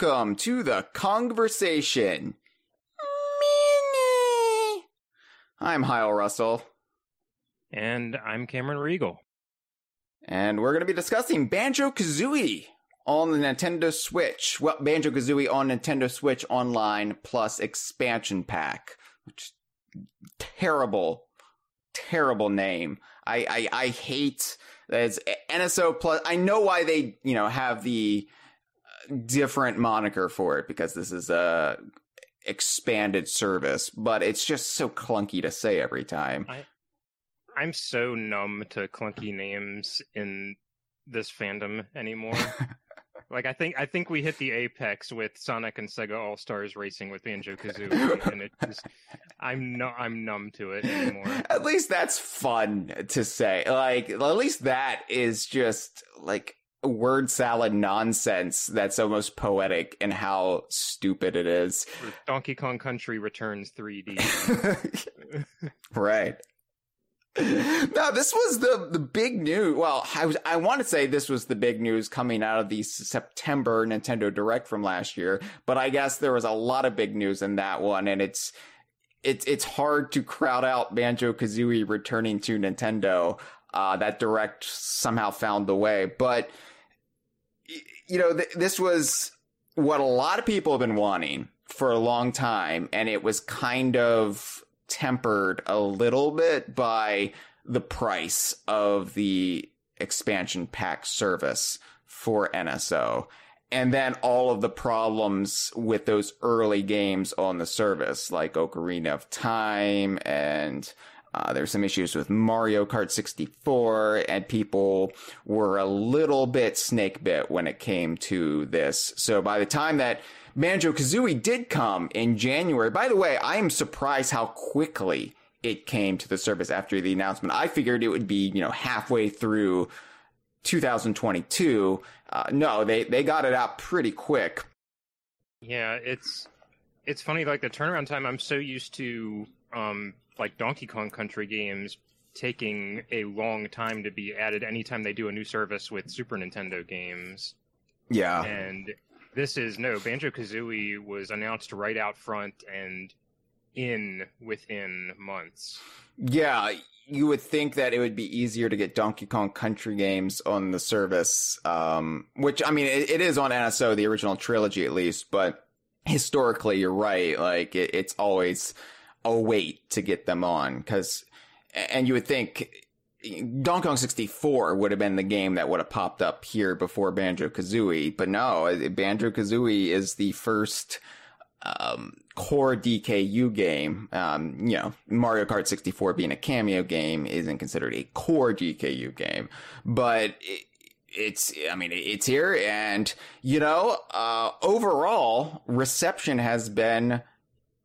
Hello and welcome to the conversation. Mini. I'm Hyle Russell, And I'm Cameron Regal. and we're going to be discussing Banjo Kazooie on the Nintendo Switch. Well, Banjo Kazooie on Nintendo Switch Online plus expansion pack, which terrible, terrible name. I I, I hate that it's NSO plus. I know why they you know have the uh, different moniker for it because this is a expanded service, but it's just so clunky to say every time. I'm so numb to clunky names in this fandom anymore. like I think I think we hit the apex with Sonic and Sega All Stars Racing with Banjo Kazooie, and it just I'm no I'm numb to it anymore. At least that's fun to say. Like, at least that is just like word salad nonsense that's almost poetic in how stupid it is. Donkey Kong Country Returns 3D. right. No, this was the the big news. Well, I was I want to say this was the big news coming out of the September Nintendo Direct from last year, but I guess there was a lot of big news in that one, and it's it's it's hard to crowd out Banjo Kazooie returning to Nintendo. Uh, that Direct somehow found the way, but you know th- this was what a lot of people have been wanting for a long time, and it was kind of tempered a little bit by the price of the expansion pack service for NSO. And then all of the problems with those early games on the service, like Ocarina of Time, and uh, were some issues with Mario Kart 64, and people were a little bit snake bit when it came to this. So by the time that Banjo Kazooie did come in January. By the way, I am surprised how quickly it came to the service after the announcement. I figured it would be, you know, halfway through 2022. Uh, no, they, they got it out pretty quick. yeah, it's it's funny like the turnaround time. I'm so used to um like Donkey Kong Country games taking a long time to be added anytime they do a new service with Super Nintendo games. Yeah. and this is no Banjo Kazooie was announced right out front and in within months. Yeah, you would think that it would be easier to get Donkey Kong Country games on the service, um, which I mean, it, it is on NSO, the original trilogy at least, but historically, you're right. Like, it, it's always a wait to get them on because, and you would think Donkey Kong 64 would have been the game that would have popped up here before Banjo Kazooie, but no, Banjo Kazooie is the first um, core DKU game. Um, you know, Mario Kart 64 being a cameo game isn't considered a core DKU game, but it, it's, I mean, it's here and, you know, uh, overall reception has been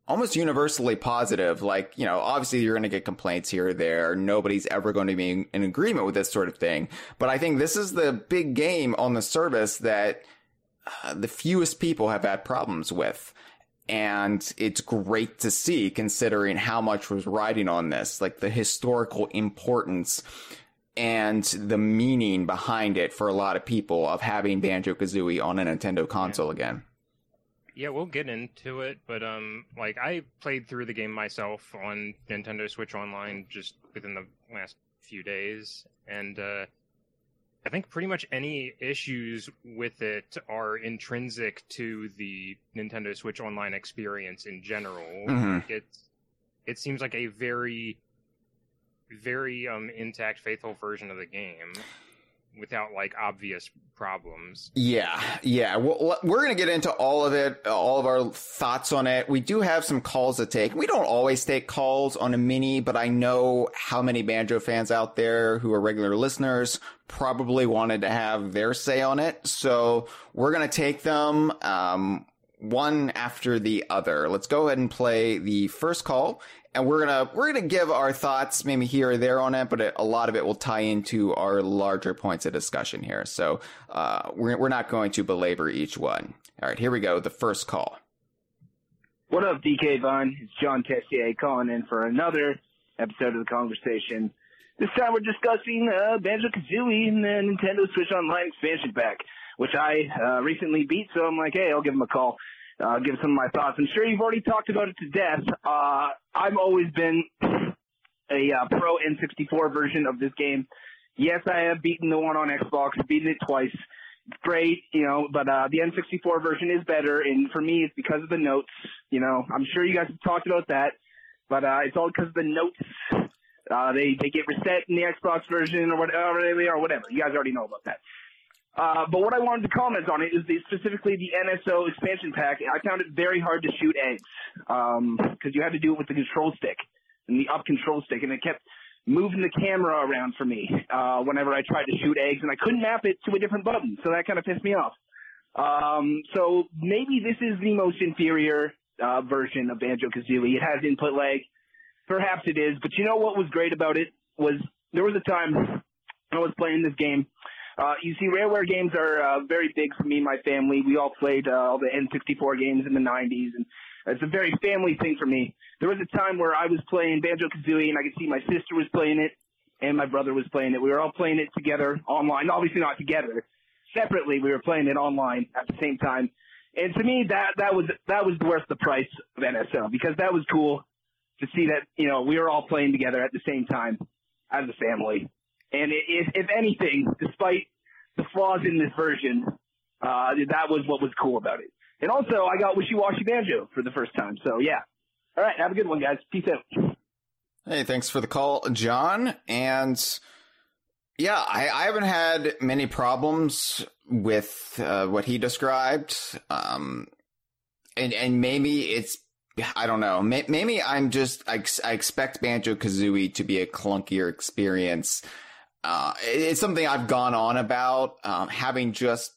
almost universally positive. Like, you know, obviously you're going to get complaints here or there. Nobody's ever going to be in agreement with this sort of thing. But I think this is the big game on the service that uh, the fewest people have had problems with. And it's great to see considering how much was riding on this, like the historical importance and the meaning behind it for a lot of people of having Banjo Kazooie on a Nintendo console again. Yeah, we'll get into it, but um, like I played through the game myself on Nintendo Switch Online just within the last few days, and uh, I think pretty much any issues with it are intrinsic to the Nintendo Switch Online experience in general. Mhm. Like, It it seems like a very very um intact, faithful version of the game without like obvious problems. Yeah, yeah. Well, we're going to get into all of it, all of our thoughts on it. We do have some calls to take. We don't always take calls on a mini, but I know how many Banjo fans out there who are regular listeners probably wanted to have their say on it. So we're going to take them um, one after the other. Let's go ahead and play the first call. And we're gonna we're gonna give our thoughts maybe here or there on it, but a lot of it will tie into our larger points of discussion here. So uh, we're we're not going to belabor each one. All right, here we go. The first call. What up, DK Vine? It's John Tessier calling in for another episode of the conversation. This time we're discussing uh, Banjo Kazooie and the Nintendo Switch Online expansion pack. which I uh, recently beat. So I'm like, hey, I'll give him a call, uh, give some of my thoughts. I'm sure you've already talked about it to death. Uh, I've always been a uh, pro N64 version of this game. Yes, I have beaten the one on Xbox, beaten it twice. Great, you know, but uh, the N64 version is better, and for me, it's because of the notes. You know, I'm sure you guys have talked about that, but uh, it's all because of the notes. Uh, they they get reset in the Xbox version or whatever they are, whatever. You guys already know about that. Uh, but what I wanted to comment on it is the, specifically the NSO expansion pack. I found it very hard to shoot eggs because um, you had to do it with the control stick and the up control stick, and it kept moving the camera around for me uh, whenever I tried to shoot eggs, and I couldn't map it to a different button, so that kind of pissed me off. Um, so maybe this is the most inferior uh, version of Banjo Kazooie. It has input lag. Perhaps it is, but you know what was great about it was there was a time I was playing this game. Uh, you see, Rareware games are uh, very big for me and my family. We all played uh, all the N64 games in the 90s, and it's a very family thing for me. There was a time where I was playing Banjo Kazooie and I could see my sister was playing it and my brother was playing it. We were all playing it together online. Obviously not together. Separately, we were playing it online at the same time. And to me, that, that was, that was worth the price of NSO because that was cool to see that, you know, we were all playing together at the same time as a family. And if, if anything, despite the flaws in this version, uh, that was what was cool about it. And also, I got Wishy Washy Banjo for the first time. So yeah. All right. Have a good one, guys. Peace out. Hey, thanks for the call, John. And yeah, I, I haven't had many problems with uh, what he described. Um, and and maybe it's I don't know. Maybe I'm just I, I expect Banjo Kazooie to be a clunkier experience. Uh, it's something I've gone on about, um, having just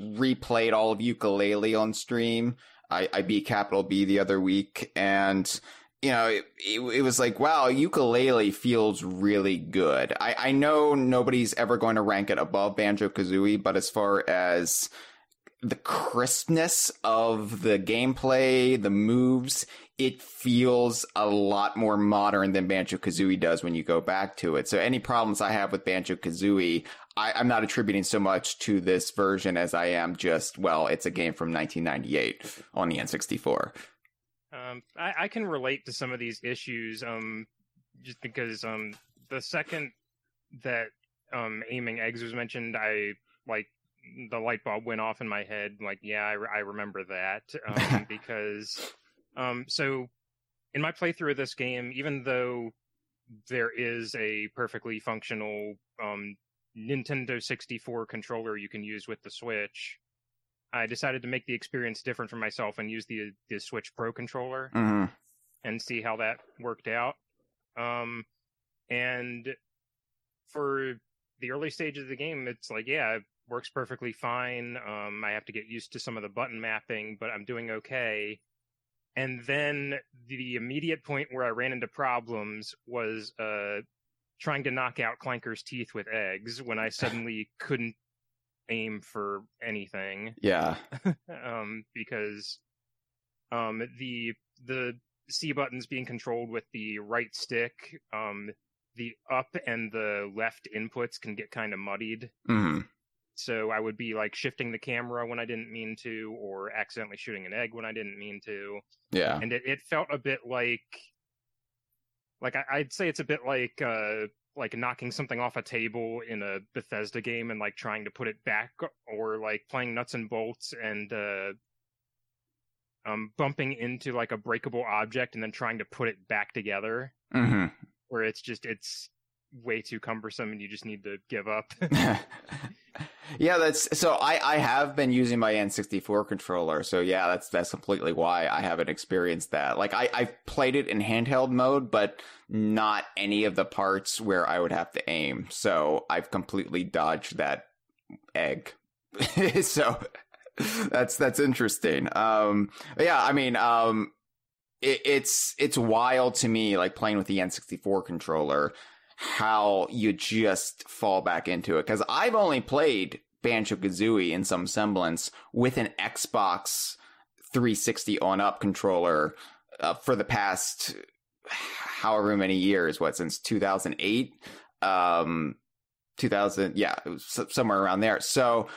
replayed all of Yooka-Laylee on stream. I, I beat Capital B the other week, and you know, it, it, it, was like, wow, Yooka-Laylee feels really good. I, I know nobody's ever going to rank it above Banjo Kazooie, but as far as the crispness of the gameplay, the moves, it feels a lot more modern than Banjo Kazooie does when you go back to it. So any problems I have with Banjo Kazooie, I, am not attributing so much to this version as I am just, well, it's a game from 1998 on the N64. Um, I, I, can relate to some of these issues, um, just because um, the second that um, aiming eggs was mentioned, I like the light bulb went off in my head. Like, yeah, I, I remember that um, because um, so in my playthrough of this game, even though there is a perfectly functional um, Nintendo 64 controller you can use with the Switch, I decided to make the experience different for myself and use the the Switch Pro controller mm-hmm. and see how that worked out. Um, and for the early stages of the game, it's like, yeah, it works perfectly fine. Um, I have to get used to some of the button mapping, but I'm doing okay. And then the immediate point where I ran into problems was uh, trying to knock out Clanker's teeth with eggs when I suddenly couldn't aim for anything. Yeah. um, because um, the the C buttons being controlled with the right stick, um, the up and the left inputs can get kind of muddied. Mm-hmm. So I would be like shifting the camera when I didn't mean to, or accidentally shooting an egg when I didn't mean to. Yeah. And it, it felt a bit like, like I, would say it's a bit like, uh, like knocking something off a table in a Bethesda game and like trying to put it back, or like playing nuts and bolts and, uh, um, bumping into like a breakable object and then trying to put it back together. Mm-hmm. Where it's just, it's way too cumbersome and you just need to give up. Yeah, that's so. I I have been using my N64 controller, so yeah, that's that's completely why I haven't experienced that. Like I I've played it in handheld mode, but not any of the parts where I would have to aim. So I've completely dodged that egg. so that's that's interesting. Um, yeah, I mean, um, it, it's it's wild to me, like playing with the N64 controller how you just fall back into it. Cause I've only played Banjo Kazooie in some semblance with an Xbox 360 on up controller uh, for the past however many years, what, since 2008? Um, 2000, yeah, it was somewhere around there. So,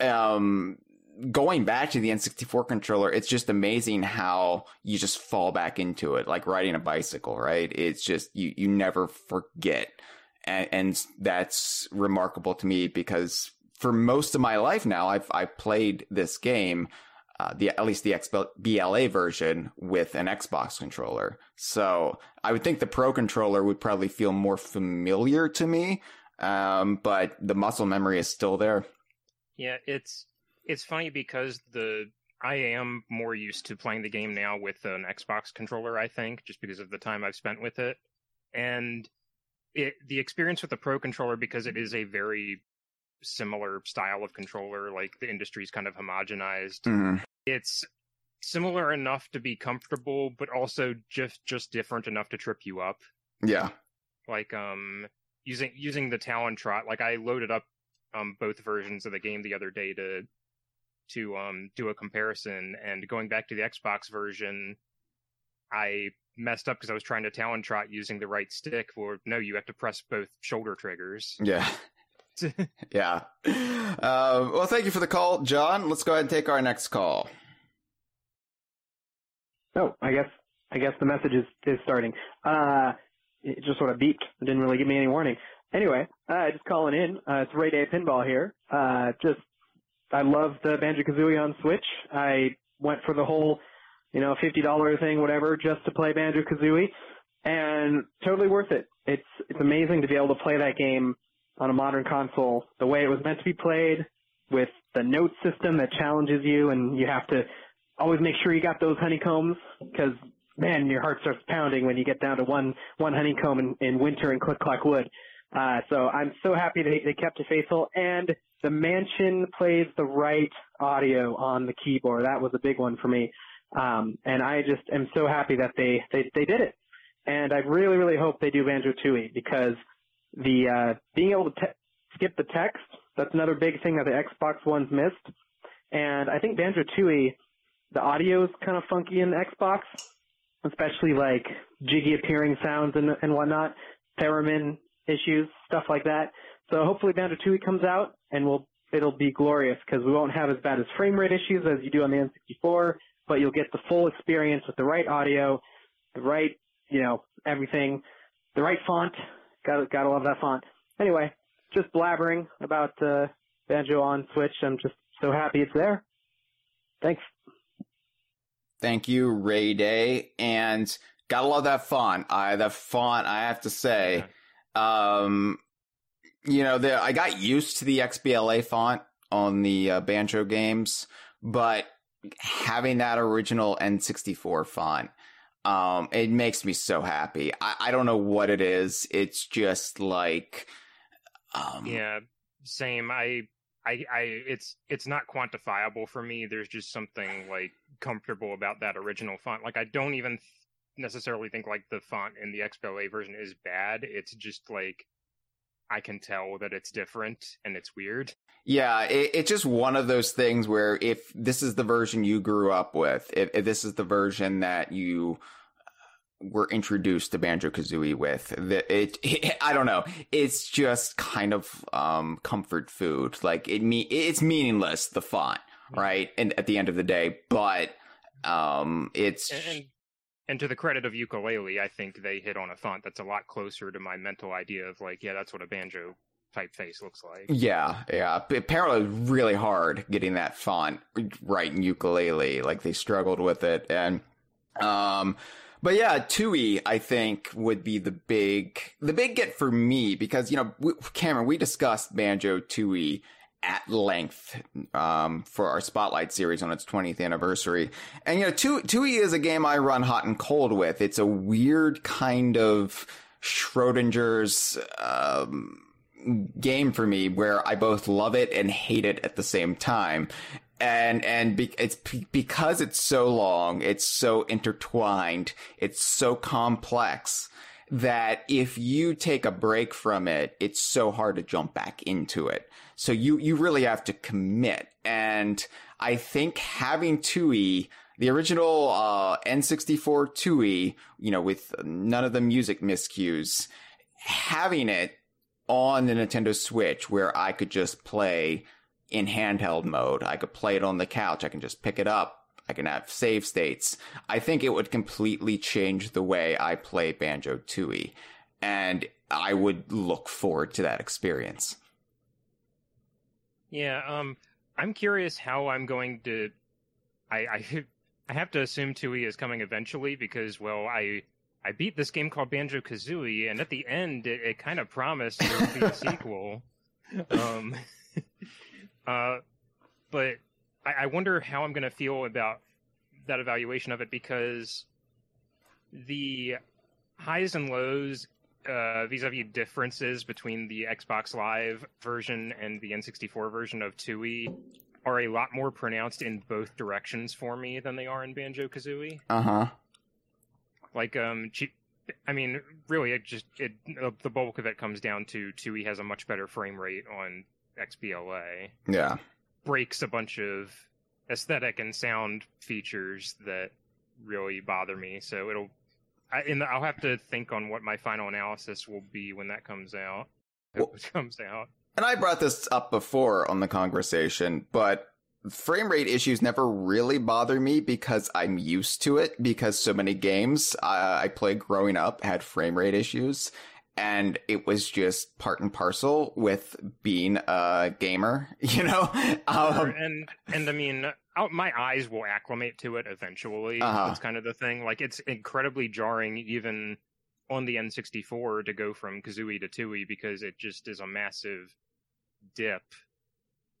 um, going back to the N64 controller, it's just amazing how you just fall back into it, like riding a bicycle, right? It's just, you, you never forget. And, and that's remarkable to me because for most of my life now, I've, I've played this game, uh, the, at least the XBLA version with an Xbox controller. So I would think the Pro controller would probably feel more familiar to me. Um, but the muscle memory is still there. Yeah, it's it's funny because the I am more used to playing the game now with an Xbox controller, I think, just because of the time I've spent with it. And it, the experience with the Pro controller, because it is a very similar style of controller, like the industry's kind of homogenized, mm-hmm. it's similar enough to be comfortable, but also just just different enough to trip you up. Yeah. Like um using using the Talon Trot, like I loaded up um both versions of the game the other day to to um, do a comparison. And going back to the Xbox version, I messed up because I was trying to Talon Trot using the right stick. Well, no, you have to press both shoulder triggers. Yeah. yeah. Uh, well, thank you for the call, John. Let's go ahead and take our next call. Oh, I guess I guess the message is, is starting. Uh, it just sort of beeped. It didn't really give me any warning. Anyway, uh, just calling in. Uh, it's Ray Day Pinball here. Uh, just I love the Banjo Kazooie on Switch. I went for the whole, you know, fifty dollar thing, whatever, just to play Banjo Kazooie, and totally worth it. It's it's amazing to be able to play that game on a modern console the way it was meant to be played, with the note system that challenges you, and you have to always make sure you got those honeycombs because man, your heart starts pounding when you get down to one one honeycomb in, in winter in Click Clock Wood. Uh, so I'm so happy they, they kept it faithful, and the mansion plays the right audio on the keyboard. That was a big one for me. Um, and I just am so happy that they, they, they did it. And I really, really hope they do Banjo Tooie because the, uh, being able to te- skip the text, that's another big thing that the Xbox ones missed. And I think Banjo Tooie, the audio is kind of funky in the Xbox, especially like jiggy appearing sounds and, and whatnot, theremin issues, stuff like that. So hopefully Banjo Tooie comes out and we'll it'll be glorious because we won't have as bad as frame rate issues as you do on the N64, but you'll get the full experience with the right audio, the right you know everything, the right font. Got gotta love that font. Anyway, just blabbering about uh, Banjo on Switch. I'm just so happy it's there. Thanks. Thank you, Ray Day, and gotta love that font. I that font. I have to say, um, you know, the, I got used to the XBLA font on the uh, Banjo games, but having that original N64 font, um, it makes me so happy. I, I don't know what it is. It's just like, um, yeah, same. I, I, I, it's, it's not quantifiable for me. There's just something like comfortable about that original font. Like I don't even necessarily think like the font in the XBLA version is bad. It's just like, I can tell that it's different and it's weird. Yeah, it, it's just one of those things where if this is the version you grew up with, if, if this is the version that you were introduced to Banjo Kazooie with, it, it, it, I don't know, it's just kind of um, comfort food. Like it me, it's meaningless the font, mm-hmm. right? And at the end of the day, but um, it's. And, and and to the credit of Yooka-Laylee, I think they hit on a font that's a lot closer to my mental idea of like, yeah, that's what a banjo typeface looks like. Yeah, yeah. Apparently, really hard getting that font right in Yooka-Laylee. Like they struggled with it, and um, but yeah, Tooie I think would be the big the big get for me because you know we, Cameron, we discussed Banjo Tooie at length um, for our Spotlight series on its 20th anniversary. And, you know, Tooie is a game I run hot and cold with. It's a weird kind of Schrodinger's um, game for me where I both love it and hate it at the same time. And, and be, it's p- because it's so long, it's so intertwined, it's so complex that if you take a break from it, it's so hard to jump back into it. So you, you really have to commit. And I think having Tooie, the original uh, N64 Tooie, you know, with none of the music miscues, having it on the Nintendo Switch where I could just play in handheld mode. I could play it on the couch. I can just pick it up. I can have save states. I think it would completely change the way I play Banjo Tooie, and I would look forward to that experience. Yeah, um, I'm curious how I'm going to. I I, I have to assume Tooie is coming eventually because, well, I I beat this game called Banjo Kazooie, and at the end, it, it kind of promised there would be a sequel. Um, uh, but I, I wonder how I'm going to feel about that evaluation of it because the highs and lows uh, vis-a-vis differences between the Xbox Live version and the N64 version of Tooie are a lot more pronounced in both directions for me than they are in Banjo Kazooie. Uh huh. Like, um, I mean, really, it just it the bulk of it comes down to Tooie has a much better frame rate on XBLA. Yeah. Breaks a bunch of aesthetic and sound features that really bother me. So it'll, I, and I'll have to think on what my final analysis will be when that comes out. Well, it comes out. And I brought this up before on the conversation, but frame rate issues never really bother me because I'm used to it because so many games uh, I played growing up had frame rate issues and it was just part and parcel with being a gamer, you know. Um, and and I mean, my eyes will acclimate to it eventually. Uh-huh. That's kind of the thing. Like it's incredibly jarring, even on the N64, to go from Kazooie to Tooie because it just is a massive dip.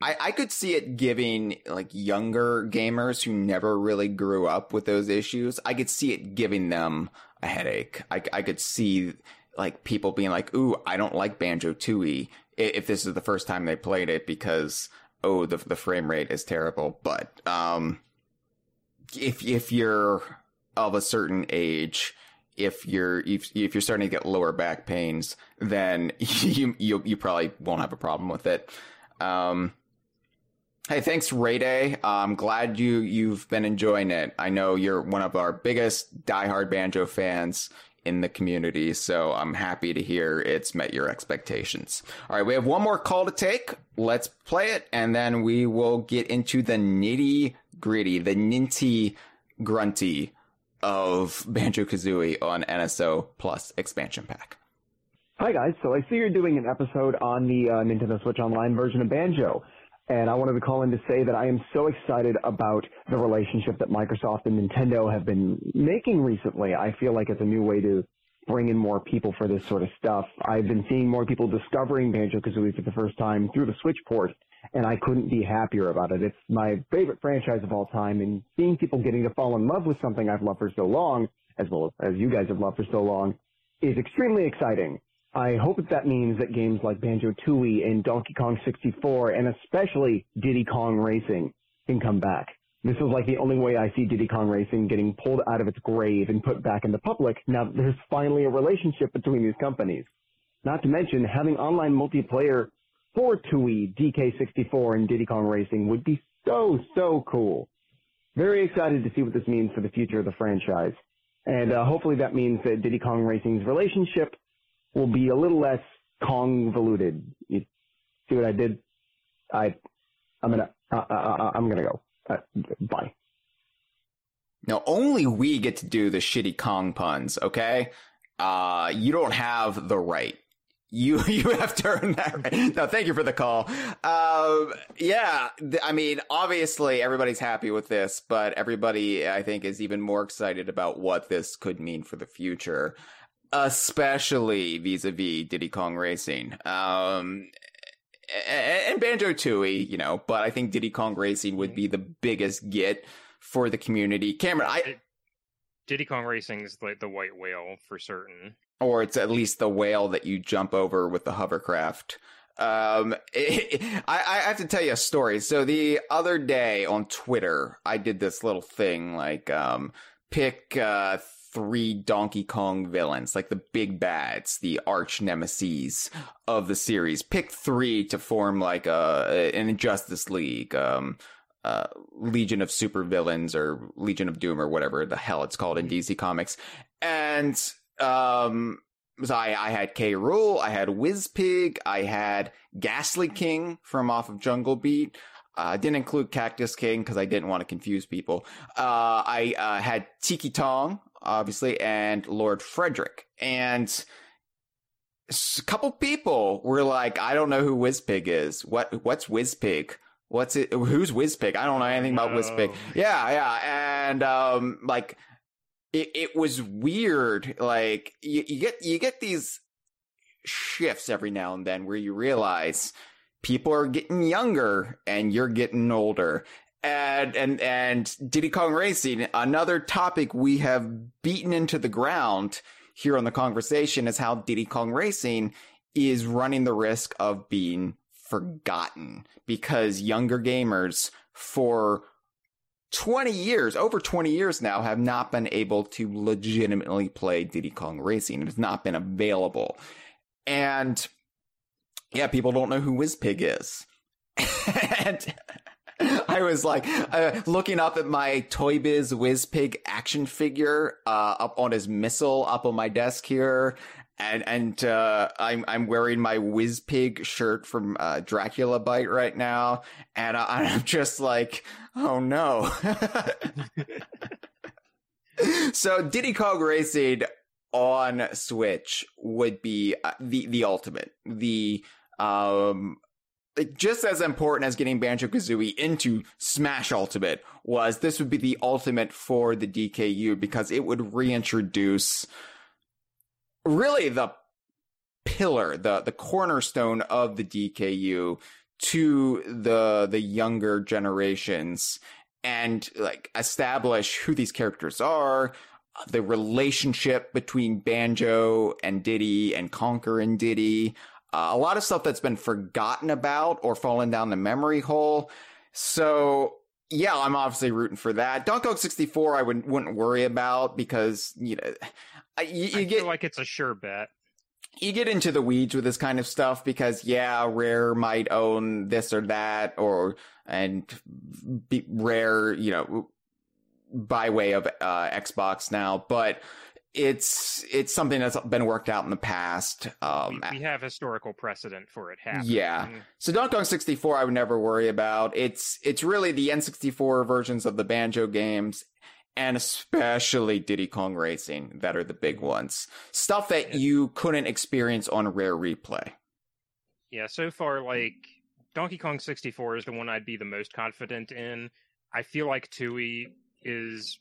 I, I could see it giving like younger gamers who never really grew up with those issues. I could see it giving them a headache. I, I could see like people being like, "Ooh, I don't like Banjo Tooie." If this is the first time they played it because oh, the the frame rate is terrible. But um, if if you're of a certain age, if you're if, if you're starting to get lower back pains, then you you you probably won't have a problem with it. Um, hey, thanks, Ray Day. I'm glad you you've been enjoying it. I know you're one of our biggest diehard banjo fans in the community. So I'm happy to hear it's met your expectations. All right, we have one more call to take. Let's play it, and then we will get into the nitty gritty, the ninty grunty of Banjo Kazooie on NSO Plus expansion pack. Hi guys, so I see you're doing an episode on the uh, Nintendo Switch Online version of Banjo. And I wanted to call in to say that I am so excited about the relationship that Microsoft and Nintendo have been making recently. I feel like it's a new way to bring in more people for this sort of stuff. I've been seeing more people discovering Banjo-Kazooie for the first time through the Switch port, and I couldn't be happier about it. It's my favorite franchise of all time, and seeing people getting to fall in love with something I've loved for so long, as well as you guys have loved for so long, is extremely exciting. I hope that, means that games like Banjo-Tooie and Donkey Kong 64 and especially Diddy Kong Racing can come back. This is like the only way I see Diddy Kong Racing getting pulled out of its grave and put back in the public now that there's finally a relationship between these companies. Not to mention having online multiplayer for Tooie, DK64, and Diddy Kong Racing would be so, so cool. Very excited to see what this means for the future of the franchise. And uh, hopefully that means that Diddy Kong Racing's relationship will be a little less convoluted. You see what I did? I, I'm gonna, uh, uh, uh, I'm gonna go. Uh, bye. Now only we get to do the shitty Kong puns, okay? Uh, you don't have the right. You you have to that right. No, thank you for the call. Um, yeah, th- I mean, obviously everybody's happy with this, but everybody I think is even more excited about what this could mean for the future especially vis-a-vis Diddy Kong Racing. Um, and Banjo Tooie, you know, but I think Diddy Kong Racing would be the biggest get for the community. Cameron, I Diddy Kong Racing is like the white whale for certain, or it's at least the whale that you jump over with the hovercraft. Um, it, I, I have to tell you a story. So the other day on Twitter, I did this little thing like um, pick uh, three Donkey Kong villains, like the big bads, the arch nemesis of the series. Pick three to form like a an Injustice League, um, uh, Legion of Super Villains or Legion of Doom or whatever the hell it's called in DC Comics. And um, so I, I had K. Rool, I had Wizpig, I had Ghastly King from off of Jungle Beat. I uh, didn't include Cactus King because I didn't want to confuse people. Uh, I uh, had Tiki Tong, obviously, and Lord Fredrik. And a couple people were like, I don't know who Wizpig is. What What's Wizpig? What's it? Who's Wizpig? I don't know anything about Wizpig. Yeah, yeah. And um, like, it, it was weird. Like, you, you get you get these shifts every now and then where you realize people are getting younger and you're getting older. And, and, and Diddy Kong Racing, another topic we have beaten into the ground here on the conversation is how Diddy Kong Racing is running the risk of being forgotten because younger gamers for 20 years, over 20 years now, have not been able to legitimately play Diddy Kong Racing. It has not been available. And yeah, people don't know who Wizpig is. and I was like uh, looking up at my Toy Biz Wizpig action figure uh, up on his missile up on my desk here. And and uh, I'm I'm wearing my Wizpig shirt from uh, Dracula Bite right now, and I, I'm just like, oh no. so Diddy Kong Racing on Switch would be uh, the the ultimate, the um, just as important as getting Banjo Kazooie into Smash Ultimate was this would be the ultimate for the DKU because it would reintroduce really the pillar, the the cornerstone of the DKU to the the younger generations and like establish who these characters are, the relationship between Banjo and Diddy and Conker and Diddy, a lot of stuff that's been forgotten about or fallen down the memory hole. So yeah, I'm obviously rooting for that. Donkey Kong 64, I wouldn't wouldn't worry about because you know you, you I get like it's a sure bet. You get into the weeds with this kind of stuff because yeah, Rare might own this or that, or and be Rare, you know, by way of uh, Xbox now, but it's it's something that's been worked out in the past. Um, we, we, have historical precedent for it happening. Yeah. So Donkey Kong 64, I would never worry about. It's it's really the N64 versions of the Banjo games, and especially Diddy Kong Racing that are the big ones. Stuff that you couldn't experience on Rare Replay. Yeah. So far, like Donkey Kong 64 is the one I'd be the most confident in. I feel like Tooie is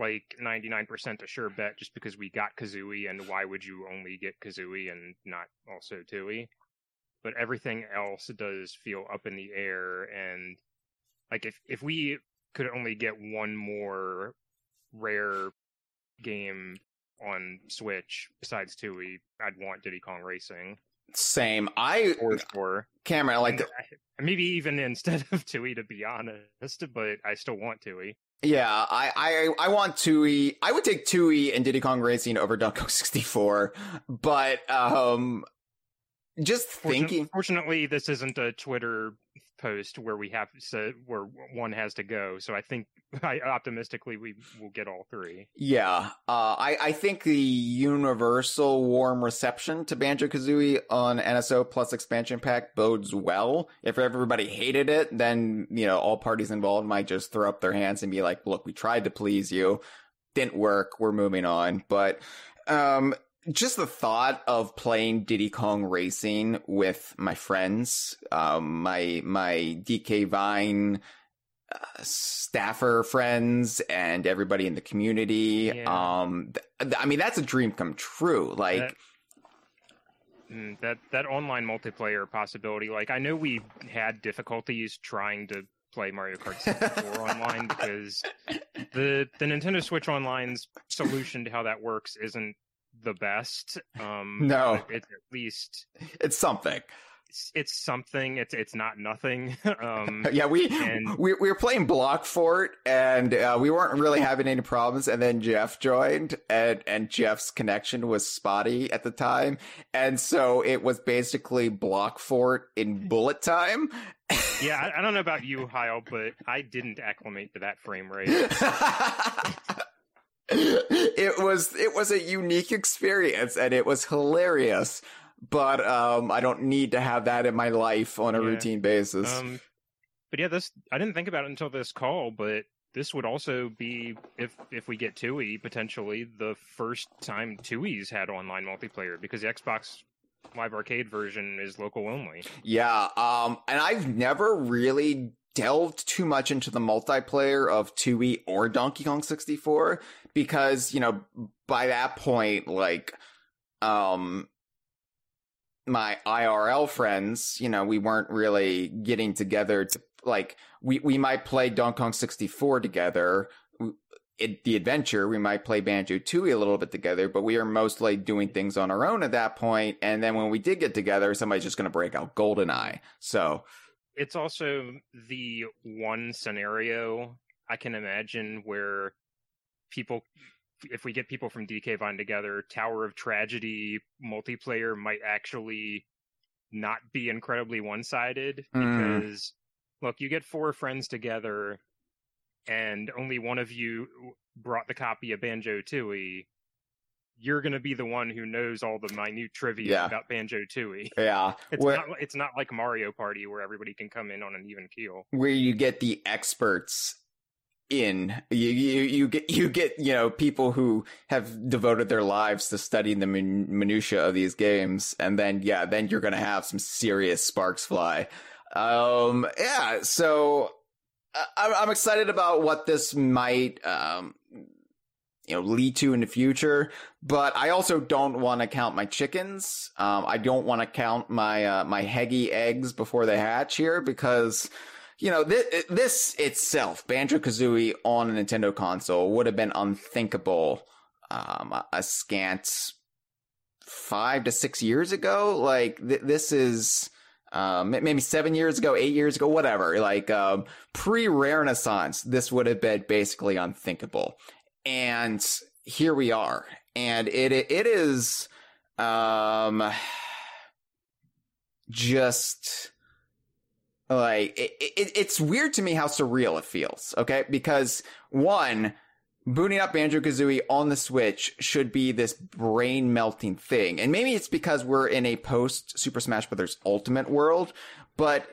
like 99% a sure bet just because we got Kazooie, and why would you only get Kazooie and not also Tooie? But everything else does feel up in the air, and like if if we could only get one more rare game on Switch besides Tooie, I'd want Diddy Kong Racing. Same. I or for Cameron, like uh, maybe even instead of Tooie, to be honest, but I still want Tooie. Yeah, I, I, I want Tooie. I would take Tooie and Diddy Kong Racing over Donkey Kong 64, but um, just thinking. Fortunately, this isn't a Twitter post where we have to, where one has to go. So I think I optimistically we will get all three. Yeah, uh, I I think the universal warm reception to Banjo Kazooie on NSO Plus expansion pack bodes well. If everybody hated it, then you know all parties involved might just throw up their hands and be like, "Look, we tried to please you, didn't work. We're moving on." But um, just the thought of playing Diddy Kong Racing with my friends, um, my my DK Vine uh, staffer friends, and everybody in the community. Yeah. Um, th- I mean, that's a dream come true. Like. That- mm, that that online multiplayer possibility like i know we had difficulties trying to play mario kart 64 online because the the nintendo switch online's solution to how that works isn't the best. Um, no, it's at least it's something. It's, it's something. It's it's not nothing. Um, yeah, we, and... we we were playing Block Fort, and uh, we weren't really having any problems. And then Jeff joined, and and Jeff's connection was spotty at the time, and so it was basically Block Fort in bullet time. yeah, I, I don't know about you, Heil, but I didn't acclimate to that frame rate. It was it was a unique experience and it was hilarious but um i don't need to have that in my life on a yeah. routine basis um but yeah, this I didn't think about it until this call, but this would also be if if we get Tooie potentially the first time Tooie's had online multiplayer because the Xbox Live Arcade version is local only. Yeah, um, and I've never really delved too much into the multiplayer of Tooie or Donkey Kong 64 because, you know, by that point, like, um, my IRL friends, you know, we weren't really getting together to like we we might play Donkey Kong 64 together. It, the adventure, we might play Banjo Tooie a little bit together, but we are mostly doing things on our own at that point. And then when we did get together, somebody's just going to break out GoldenEye. So it's also the one scenario I can imagine where people, if we get people from DK Vine together, Tower of Tragedy multiplayer might actually not be incredibly one sided Mm. because look, you get four friends together and only one of you brought the copy of Banjo Tooie, you're going to be the one who knows all the minute trivia Yeah. about Banjo Tooie. yeah, It's not it's not like Mario Party where everybody can come in on an even keel. where you get the experts in you, you you get you get you know people who have devoted their lives to studying the min- minutia of these games and then yeah then you're gonna have some serious sparks fly um yeah so I- I'm, I'm excited about what this might um you know lead to in the future but i also don't want to count my chickens um i don't want to count my uh, my heggy eggs before they hatch here because you know, this, this itself, Banjo Kazooie on a Nintendo console would have been unthinkable um, a, scant five to six years ago. Like, th- this is um, maybe seven years ago, eight years ago, whatever. Like, um, pre Renaissance, this would have been basically unthinkable. And here we are. And it it is um, just like it, it, it's weird to me how surreal it feels okay because one booting up banjo kazooie on the switch should be this brain melting thing and maybe it's because we're in a post super smash brothers ultimate world but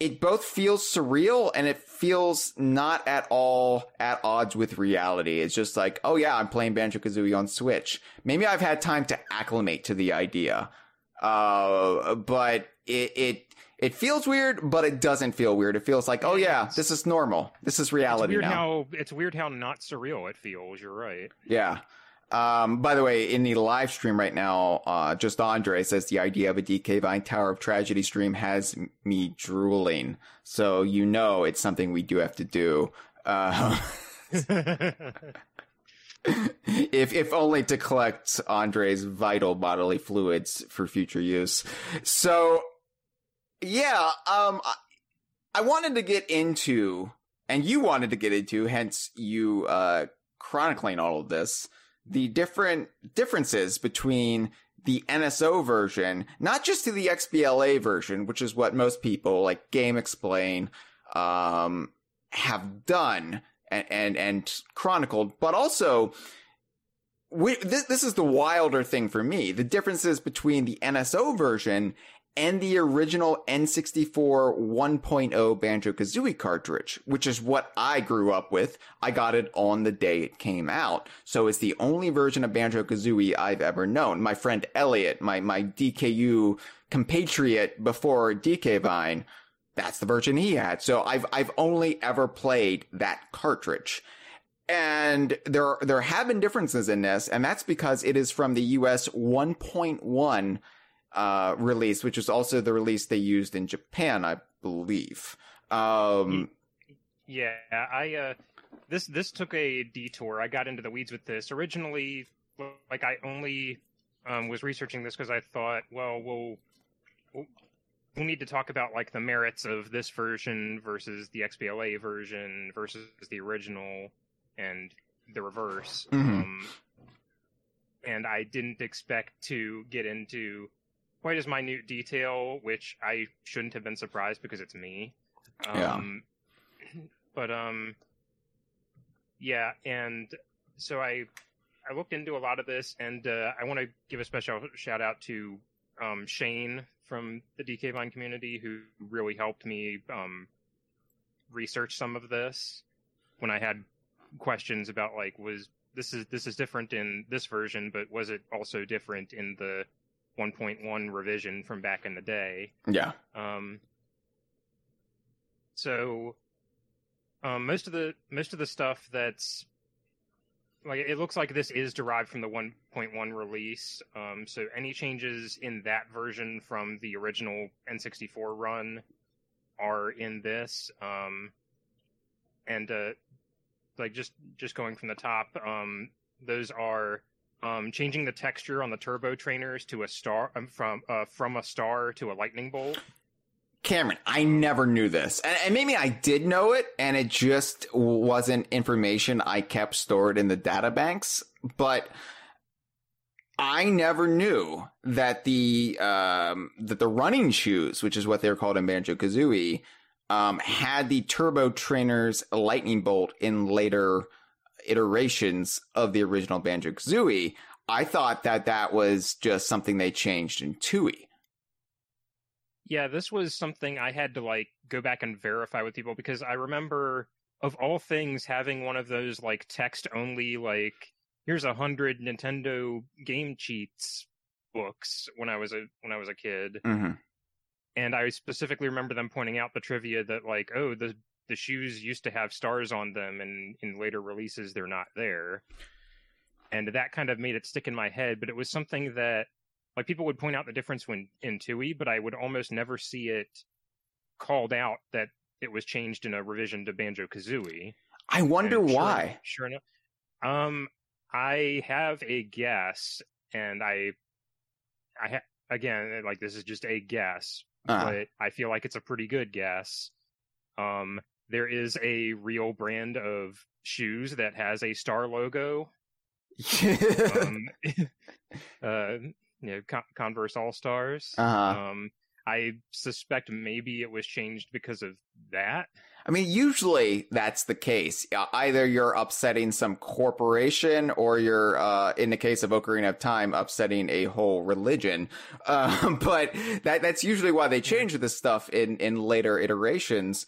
it both feels surreal and it feels not at all at odds with reality it's just like oh yeah i'm playing banjo kazooie on switch maybe i've had time to acclimate to the idea uh but it it it feels weird, but it doesn't feel weird. It feels like, oh yeah, this is normal. This is It's reality weird now. how it's weird how not surreal it feels. You're right. Yeah. Um, by the way, in the live stream right now, uh, just Andre says the idea of a DK Vine Tower of Tragedy stream has me drooling. So you know it's something we do have to do. Uh, if if only to collect Andre's vital bodily fluids for future use. So yeah, um I, I wanted to get into and you wanted to get into hence you uh chronicling all of this the different differences between the NSO version, not just to the XBLA version, which is what most people like GameXplain um have done and and, and chronicled, but also we, this, this is the wilder thing for me. The differences between the NSO version and the original N64 1.0 Banjo Kazooie cartridge, which is what I grew up with. I got it on the day it came out. So it's the only version of Banjo Kazooie I've ever known. My friend Elliot, my, my DKU compatriot before DK Vine, that's the version he had. So I've, I've only ever played that cartridge. And there there have been differences in this, and that's because it is from the US 1.1 uh, release, which was also the release they used in Japan, I believe. Um, Yeah, I uh this this took a detour. I got into the weeds with this. Originally like I only um was researching this because I thought, well, we'll we'll we'll need to talk about like the merits of this version versus the XBLA version versus the original and the reverse. Mhm. Um and I didn't expect to get into quite as minute detail, which I shouldn't have been surprised because it's me. Yeah. Um, but um, yeah, and so I I looked into a lot of this, and uh, I want to give a special shout out to um, Shane from the DK Vine community who really helped me um, research some of this when I had questions about like was this is this is different in this version, but was it also different in the 1.1 revision from back in the day? Yeah. Um, so um, most of the most of the stuff that's like it looks like this is derived from the 1.1 release. Um, so any changes in that version from the original N64 run are in this. Um, and uh, like just just going from the top, um, those are um, changing the texture on the turbo trainers to a star um, from uh, from a star to a lightning bolt. Cameron, I never knew this. And, and, maybe I did know it, and it just wasn't information I kept stored in the data banks. But I never knew that the um, that the running shoes, which is what they're called in Banjo Kazooie, um, had the Turbo Trainers Lightning Bolt in later iterations of the original Banjo Kazooie. I thought that that was just something they changed in Tooie. Yeah, this was something I had to like go back and verify with people because I remember of all things having one of those like text only like here's a hundred Nintendo game cheats books when I was a when I was a kid. Mm-hmm. And I specifically remember them pointing out the trivia that like, oh, the the shoes used to have stars on them and in later releases they're not there. And that kind of made it stick in my head, but it was something that like people would point out the difference when in Tooie but I would almost never see it called out that it was changed in a revision to Banjo Kazooie. I wonder And sure- why. Sure enough, um, I have a guess, and I, I ha- again like this is just a guess, Uh, but I feel like it's a pretty good guess. Um, there is a real brand of shoes that has a star logo. Um, uh, you know, Con- Converse All Stars. uh-huh. Um, I suspect maybe it was changed because of that. I mean, usually that's the case. Uh, Either you're upsetting some corporation, or you're, uh, in the case of Ocarina of Time, upsetting a whole religion. Um, but that that's usually why they change this stuff in in later iterations.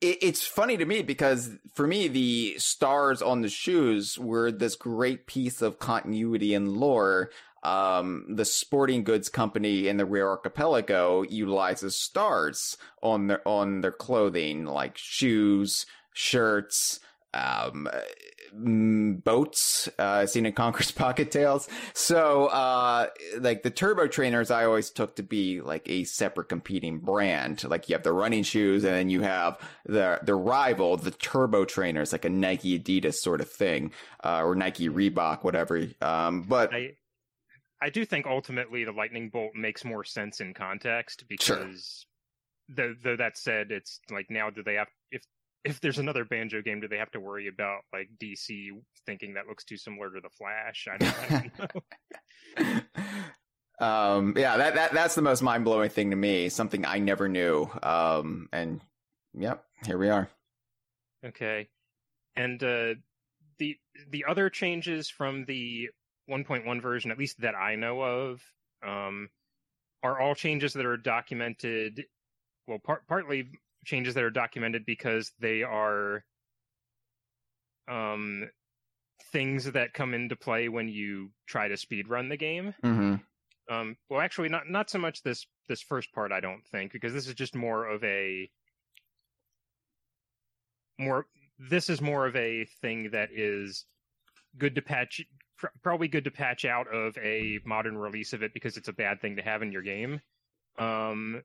It, it's funny to me because for me, the stars on the shoes were this great piece of continuity and lore. Um, the sporting goods company in the Rare Archipelago utilizes stars on their on their clothing, like shoes, shirts, um, mm, boats, uh, seen in Conker's Pocket Tales. So, uh, like the Turbo Trainers, I always took to be like a separate competing brand. Like you have the running shoes, and then you have the the rival, the Turbo Trainers, like a Nike Adidas sort of thing, uh, or Nike Reebok, whatever. Um, but I I do think ultimately the lightning bolt makes more sense in context Sure. because though though that said, it's like now do they have if if there's another banjo game, do they have to worry about like DC thinking that looks too similar to the Flash? I don't, know. um yeah that, that that's the most mind-blowing thing to me something i never knew um and yep here we are Okay, and uh, the the other changes from the 1.1 version, at least that I know of, um, are all changes that are documented. Well, part, partly changes that are documented because they are um, things that come into play when you try to speed run the game. mm-hmm. Um, well, actually, not not so much this this first part. I don't think because this is just more of a more. This is more of a thing that is good to patch. pr- Probably good to patch out of a modern release of it because it's a bad thing to have in your game. Um,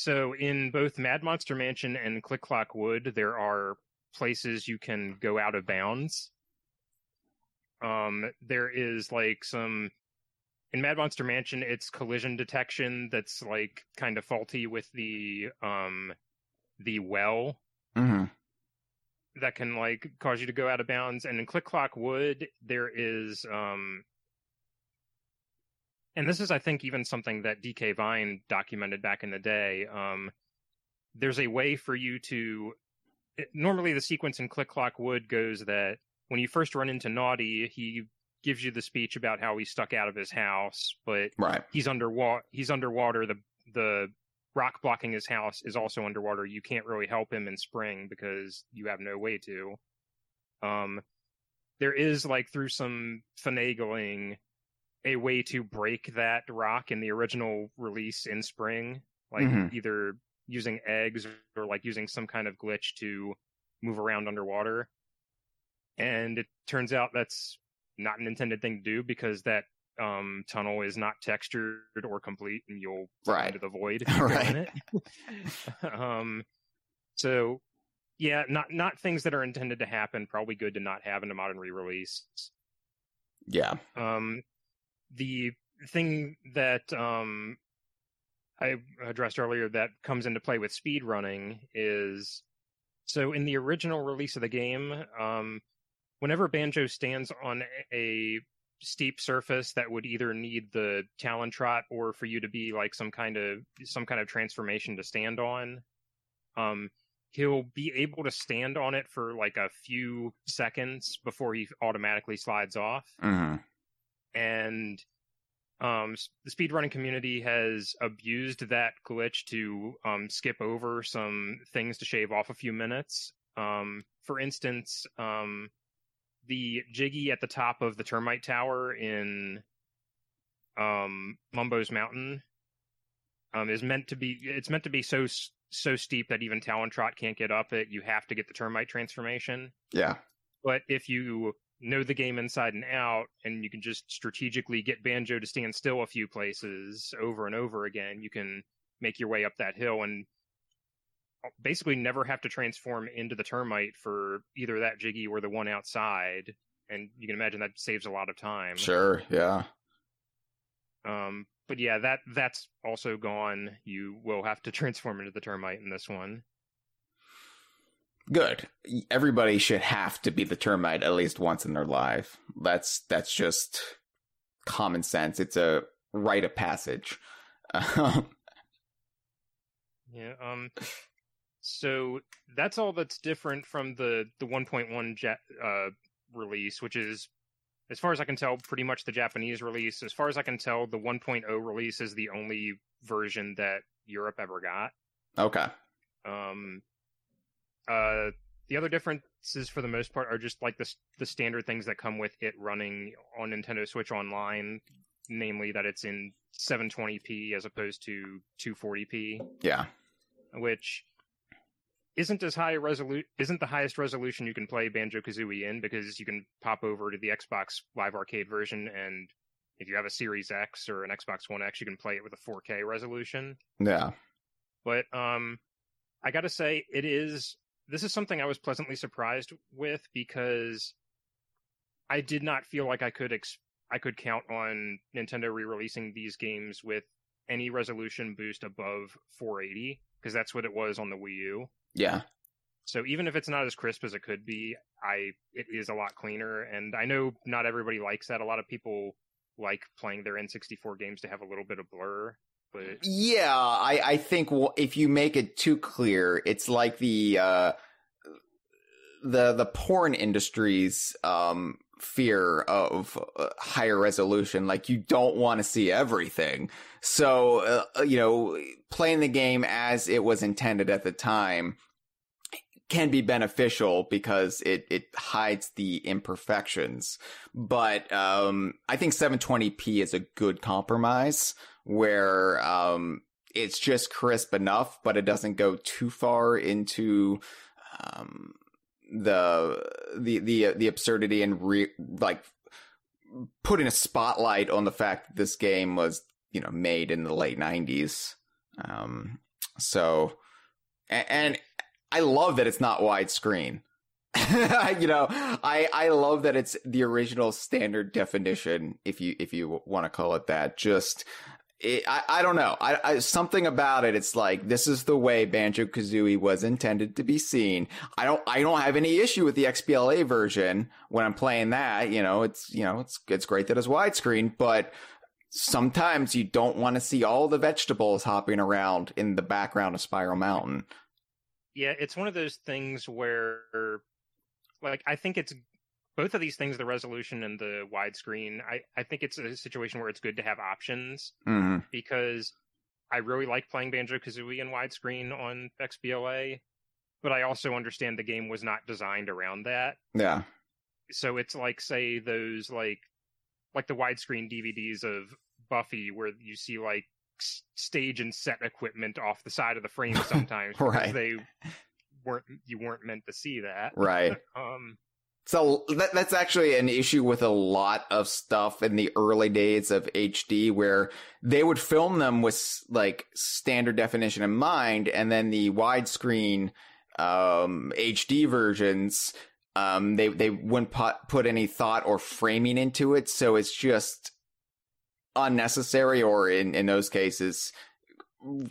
so in both Mad Monster Mansion and Click Clock Wood, there are places you can go out of bounds. Um, there is like some in Mad Monster Mansion, it's collision detection that's like kind of faulty with the um the well Mm-hmm. that can like cause you to go out of bounds. And in Click Clock Wood, there is um and this is I think even something that DK Vine documented back in the day. Um there's a way for you to it- normally the sequence in Click Clock Wood goes that when you first run into Naughty, he gives you the speech about how he stuck out of his house, but right he's underwater he's underwater the the rock blocking his house is also underwater, you can't really help him in spring because you have no way to. Um, there is like through some finagling a way to break that rock in the original release in spring, like Mhm. either using eggs or like using some kind of glitch to move around underwater. And it turns out that's not an intended thing to do because that um, tunnel is not textured or complete, and you'll Right. into the void if you go in Right. it. um, so yeah, not not things that are intended to happen. Probably good to not have in a modern re-release. Yeah. Um, the thing that um, I addressed earlier that comes into play with speed running is so in the original release of the game, um, whenever Banjo stands on a steep surface that would either need the Talon Trot or for you to be like some kind of some kind of transformation to stand on, um, he'll be able to stand on it for like a few seconds before he automatically slides off. Hmm and um, the speedrunning community has abused that glitch to um, skip over some things to shave off a few minutes. Um, for instance, um, the jiggy at the top of the termite tower in um, Mumbo's Mountain um, is meant to be. It's meant to be so so steep that even Talon Trot can't get up it. You have to get the termite transformation Yeah. but if you know the game inside and out and you can just strategically get banjo to stand still a few places over and over again you can make your way up that hill and basically never have to transform into the termite for either that jiggy or the one outside and you can imagine that saves a lot of time Sure. Yeah. um but yeah that that's also gone you will have to transform into the termite in this one Good. Everybody should have to be the termite at least once in their life. That's that's just common sense. It's a rite of passage. Um, Yeah. Um. So that's all that's different from the the 1.1 ja- uh, release, which is, as far as I can tell, pretty much the Japanese release. As far as I can tell, the 1.0 release is the only version that Europe ever got. okay. Um. Uh. The other differences, for the most part, are just like the the standard things that come with it running on Nintendo Switch Online, namely that it's in 720p as opposed to 240p Yeah. which isn't as high a resolu- isn't the highest resolution you can play Banjo Kazooie in because you can pop over to the Xbox Live Arcade version and if you have a Series X or an Xbox One X, you can play it with a 4K resolution. Yeah. But um, I got to say, it is this is something I was pleasantly surprised with because I did not feel like I could ex- I could count on Nintendo re-releasing these games with any resolution boost above 480 because that's what it was on the Wii U. Yeah. So even if it's not as crisp as it could be, I it is a lot cleaner. And I know not everybody likes that. A lot of people like playing their N64 games to have a little bit of blur. But Yeah, I, I think if you make it too clear, it's like the uh, the the porn industry's um, fear of uh, higher resolution. Like you don't want to see everything, so uh, you know, playing the game as it was intended at the time can be beneficial because it it hides the imperfections. But um, I think 720p is a good compromise where um, it's just crisp enough, but it doesn't go too far into um, the the the the absurdity and re- like putting a spotlight on the fact that this game was you know made in the late 90s. Um, so and, and I love that it's not widescreen. you know, I I love that it's the original standard definition, if you if you want to call it that. Just it, I I don't know, I, I something about it. It's like this is the way Banjo Kazooie was intended to be seen. I don't I don't have any issue with the XBLA version when I'm playing that. You know, it's you know it's it's great that it's widescreen, but sometimes you don't want to see all the vegetables hopping around in the background of Spiral Mountain. yeah, it's one of those things where, like, I think it's both of these things, the resolution and the widescreen. I I think it's a situation where it's good to have options hmm because I really like playing Banjo Kazooie in widescreen on XBLA, but I also understand the game was not designed around that. Yeah. So it's like, say, those like like the widescreen DVDs of Buffy, where you see like s- stage and set equipment off the side of the frame sometimes because Right. they weren't you weren't meant to see that. Right. Um, So that, that's actually an issue with a lot of stuff in the early days of HD where they would film them with like standard definition in mind and then the widescreen um HD versions um they they wouldn't put, put any thought or framing into it. So it's just unnecessary or in in those cases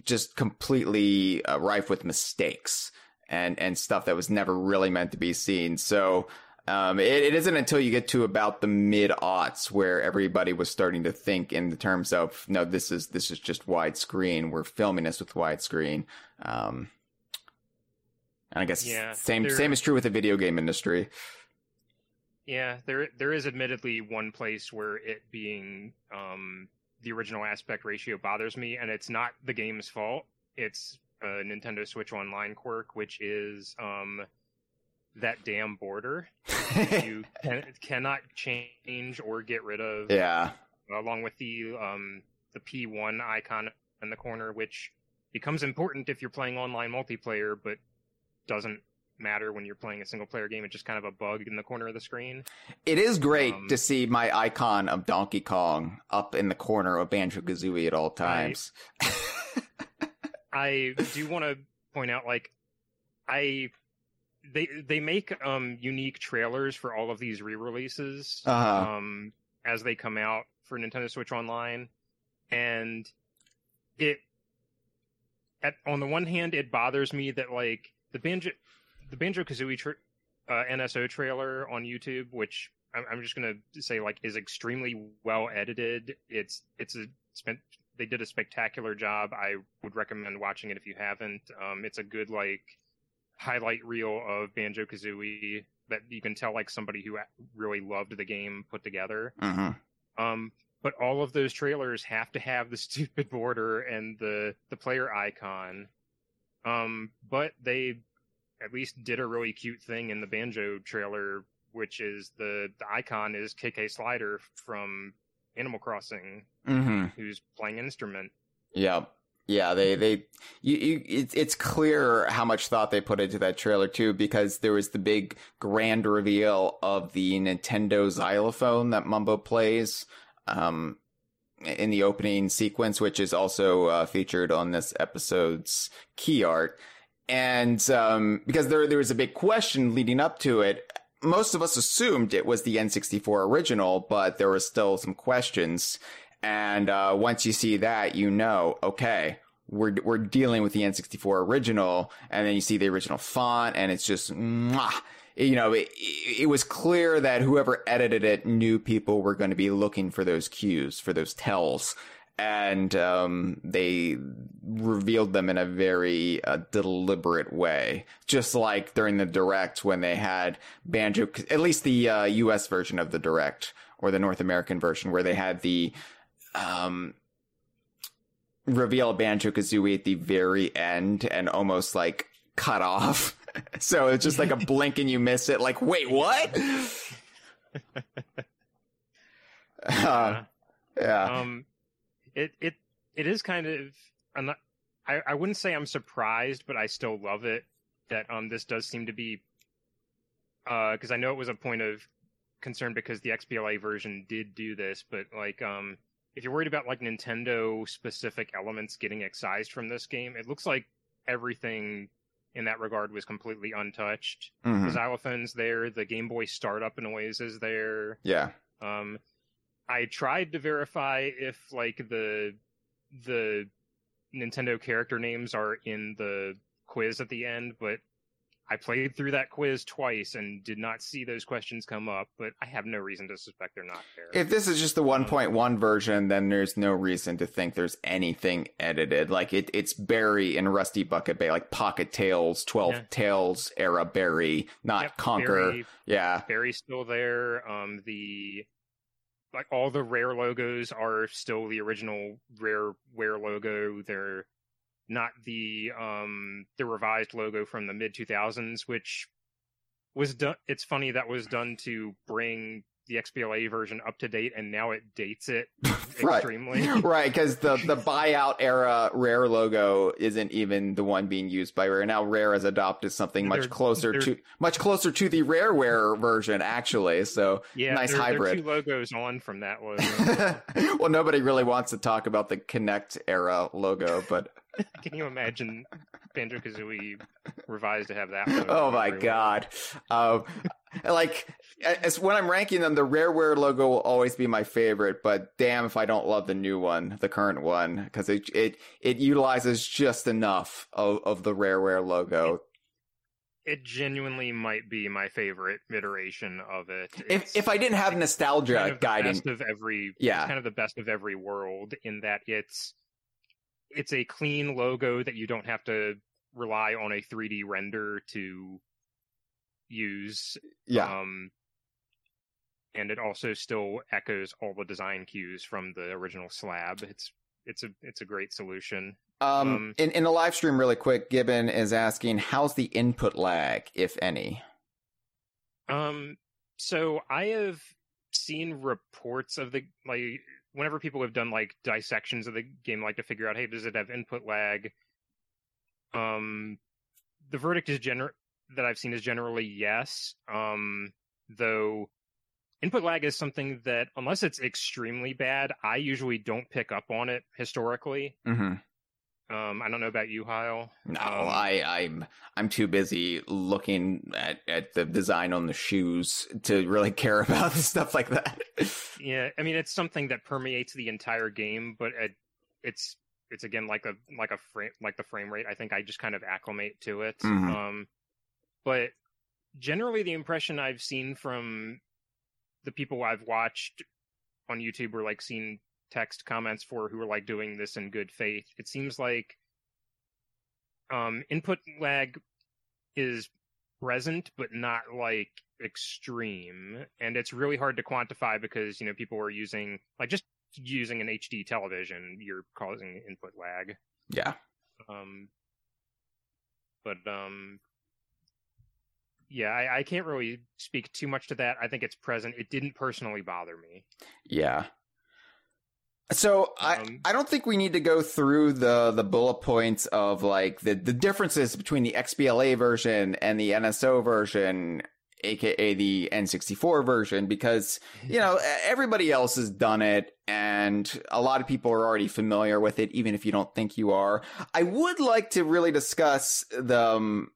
just completely uh, rife with mistakes and and stuff that was never really meant to be seen. So um, it, it isn't until you get to about the mid aughts where everybody was starting to think in the terms of no, this is this is just widescreen. We're filming this with widescreen. Um, and I guess Yeah, same there- same is true with the video game industry. Yeah, there there is admittedly one place where it being um, the original aspect ratio bothers me, and it's not the game's fault. It's a Nintendo Switch Online quirk, which is um, that damn border you can, cannot change or get rid of, yeah, along with the um, the P1 icon in the corner, which becomes important if you're playing online multiplayer, but doesn't matter when you're playing a single player game. It's just kind of a bug in the corner of the screen. it is great Um, to see my icon of Donkey Kong up in the corner of Banjo Kazooie at all times. I do want to point out, like, I they they make um unique trailers for all of these re-releases Uh-huh. um as they come out for Nintendo Switch Online, and it at on the one hand it bothers me that like the banjo the Banjo Kazooie tra- uh, NSO trailer on YouTube, which I'm, I'm just gonna say like is extremely well edited. It's it's a spent they did a spectacular job. I would recommend watching it if you haven't. Um, it's a good like highlight reel of Banjo Kazooie that you can tell like somebody who really loved the game put together. hmm Um, but all of those trailers have to have the stupid border and the the player icon. Um, but they at least did a really cute thing in the banjo trailer, which is the the icon is KK Slider from Animal Crossing, hmm who's playing an instrument. Yep. Yeah, they they you, you it's it's clear how much thought they put into that trailer too because there was the big grand reveal of the Nintendo xylophone that Mumbo plays um in the opening sequence which is also uh, featured on this episode's key art. And um because there there was a big question leading up to it most of us assumed it was the N64 original but there were still some questions and uh, once you see that, you know, okay, we're we're dealing with the N64 original, and then you see the original font, and it's just, mwah. you know, it, it was clear that whoever edited it knew people were going to be looking for those cues, for those tells, and um, they revealed them in a very uh, deliberate way, just like during the direct when they had banjo, at least the uh, U.S. version of the direct or the North American version, where they had the um, reveal Banjo Kazooie at the very end and almost like cut off. so it's just like a blink and you miss it. Like, wait, what? Uh, yeah. Um, it it it is kind of. I'm not, I I wouldn't say I'm surprised, but I still love it that um this does seem to be. Uh, because I know it was a point of concern because the XBLA version did do this, but like um if you're worried about like Nintendo specific elements getting excised from this game, it looks like everything in that regard was completely untouched. Mhm. The xylophone's there, the Game Boy startup noise is there. Yeah. Um, I tried to verify if like the the Nintendo character names are in the quiz at the end, but I played through that quiz twice and did not see those questions come up. But I have no reason to suspect they're not there. If this is just the 1.1 version, then there's no reason to think there's anything edited. Like it, it's Berri in Rusty Bucket Bay, like Pocket Tales, 12 Yeah. Tales era Berri, not Yep, Conker. Berri, Yeah. Berri's still there. Um, the like all the rare logos are still the original rareware logo. They're not the um the revised logo from the mid 2000s, which was done. It's funny that was done to bring the XBLA version up to date, and now it dates it extremely. right, because the the buyout era Rare logo isn't even the one being used by Rare. Now Rare has adopted something much They're- closer they're- to much closer to the Rareware version, actually. So Yeah, nice there, hybrid. Two logos on from that logo. well, nobody really wants to talk about the Kinect era logo, but Can you imagine Banjo Kazooie revised to have that? Oh my everywhere? god, um, like as when I'm ranking them, the Rareware logo will always be my favorite. But damn, if I don't love the new one, the current one, because it it it utilizes just enough of of the Rareware logo. It genuinely might be my favorite iteration of it. If It's if I didn't have nostalgia kind of guiding, of every, Yeah. it's kind of the best of every world in that it's it's a clean logo that you don't have to rely on a 3D render to use. yeah, Um, and it also still echoes all the design cues from the original slab. It's it's a it's a great solution. um, um, in in the live stream, really quick, Gibbon is asking, how's the input lag, if any? Um, so I have seen reports of the like whenever people have done like dissections of the game, like to figure out, hey, does it have input lag? Um, the verdict is gener that I've seen is generally yes. Um, though input lag is something that unless it's extremely bad, I usually don't pick up on it historically. hmm Um, I don't know about you, Heil. No, Um, I, I'm I'm too busy looking at, at the design on the shoes to really care about stuff like that. Yeah, I mean it's something that permeates the entire game, but it, it's it's again like a like a frame like the frame rate. I think I just kind of acclimate to it. Mhm. Um, but generally, the impression I've seen from the people I've watched on YouTube or like seen text comments for who are like doing this in good faith, it seems like um, input lag is present, but not like extreme. And it's really hard to quantify because, you know, people are using, like, just using an HD television, you're causing input lag. yeah, Um, but, um, yeah, I, I can't really speak too much to that. I think it's present. It didn't personally bother me. yeah. So I Um, I don't think we need to go through the the bullet points of like the the differences between the XBLA version and the NSO version, aka the N64 version, because you know everybody else has done it and a lot of people are already familiar with it even if you don't think you are. I would like to really discuss the um,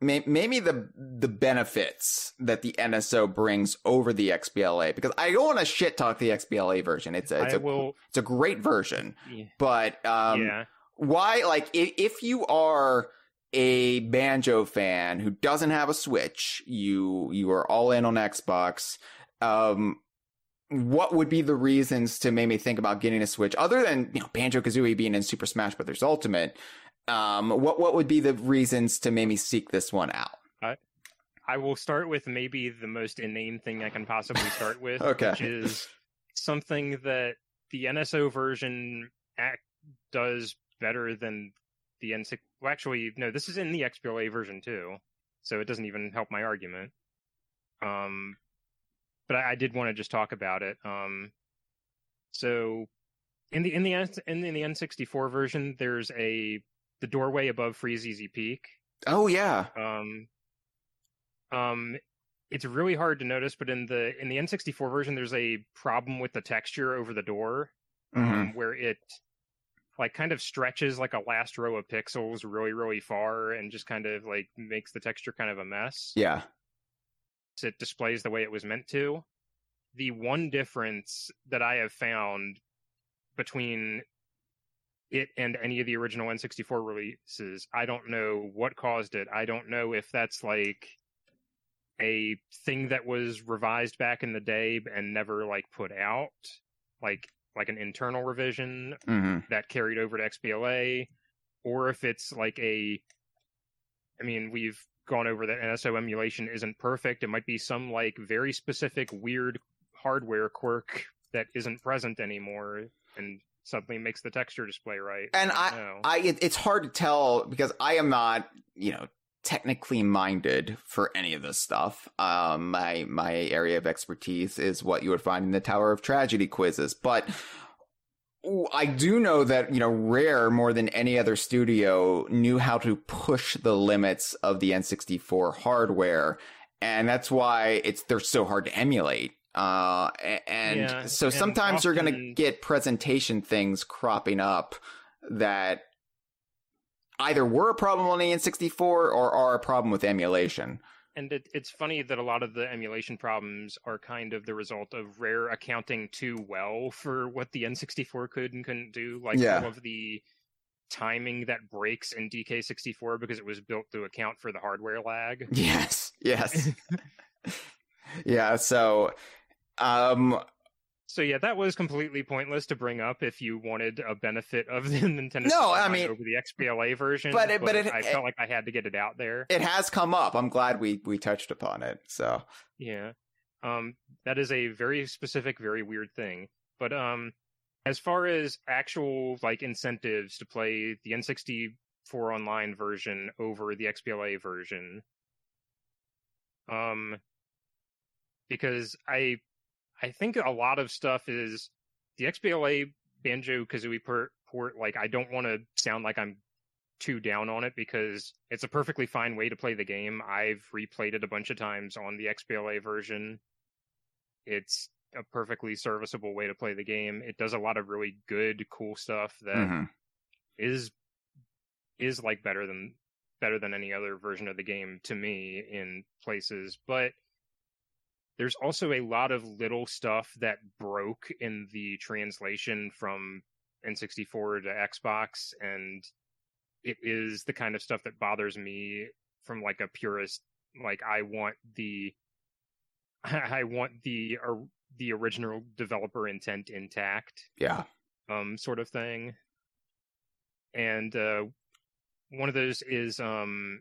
maybe the the benefits that the nso brings over the xbla because i don't want to shit talk the xbla version. It's a, it's I a will, it's a great version yeah, but um yeah. why like if, if you are a banjo fan who doesn't have a switch you you are all in on xbox um what would be the reasons to make me think about getting a switch other than you know banjo kazooie being in super smash brothers ultimate um what what would be the reasons to maybe seek this one out I will start with maybe the most inane thing I can possibly start with, Okay. which is something that the NSO version act does better than the N6. Well, actually, no, this is in the XBLA version too, so it doesn't even help my argument. Um, but I, I did want to just talk about it. Um, so in the in the N- in the, in the N64 version, there's a the doorway above Freezeezy Peak. Oh yeah. Um um it's really hard to notice but in the in the n64 version there's a problem with the texture over the door Mhm. um, where it like kind of stretches like a last row of pixels really really far and just kind of like makes the texture kind of a mess. Yeah. It displays the way it was meant to. The one difference that i have found between it and any of the original N64 releases. I don't know what caused it. I don't know if that's like a thing that was revised back in the day and never like put out, like like an internal revision hmm that carried over to XBLA, or if it's like a. I mean, we've gone over that NSO emulation isn't perfect. It might be some like very specific weird hardware quirk that isn't present anymore and suddenly makes the texture display right. And don't I. I, it, it's hard to tell because I am not, you know, technically minded for any of this stuff. Um, my my area of expertise is what you would find in the Tower of Tragedy quizzes, but. I do know that, you know, Rare more than any other studio knew how to push the limits of the N64 hardware. And that's why it's, they're so hard to emulate. Uh, and Yeah, so and sometimes you're going to get presentation things cropping up that either were a problem on the N64 or are a problem with emulation. And it, it's funny that a lot of the emulation problems are kind of the result of Rare accounting too well for what the N64 could and couldn't do. Like Yeah. all of the timing that breaks in DK64 because it was built to account for the hardware lag. Yes, yes. yeah, so um So yeah, that was completely pointless to bring up if you wanted a benefit of the Nintendo. No, Switch I mean- over the XBLA version, but it- but it- I felt like I had to get it out there. it has come up. I'm glad we we touched upon it. So Yeah. Um that is a very specific, very weird thing. But um as far as actual like incentives to play the N64 online version over the XBLA version, um because I I think a lot of stuff is the XBLA Banjo Kazooie port, port like I don't want to sound like I'm too down on it because it's a perfectly fine way to play the game. I've replayed it a bunch of times on the XBLA version. It's a perfectly serviceable way to play the game. It does a lot of really good, cool stuff that is mhm. is like better than better than any other version of the game to me in places, but there's also a lot of little stuff that broke in the translation from N64 to Xbox and it is the kind of stuff that bothers me from like a purist like I want the I want the or, the original developer intent intact yeah. um sort of thing and uh one of those is um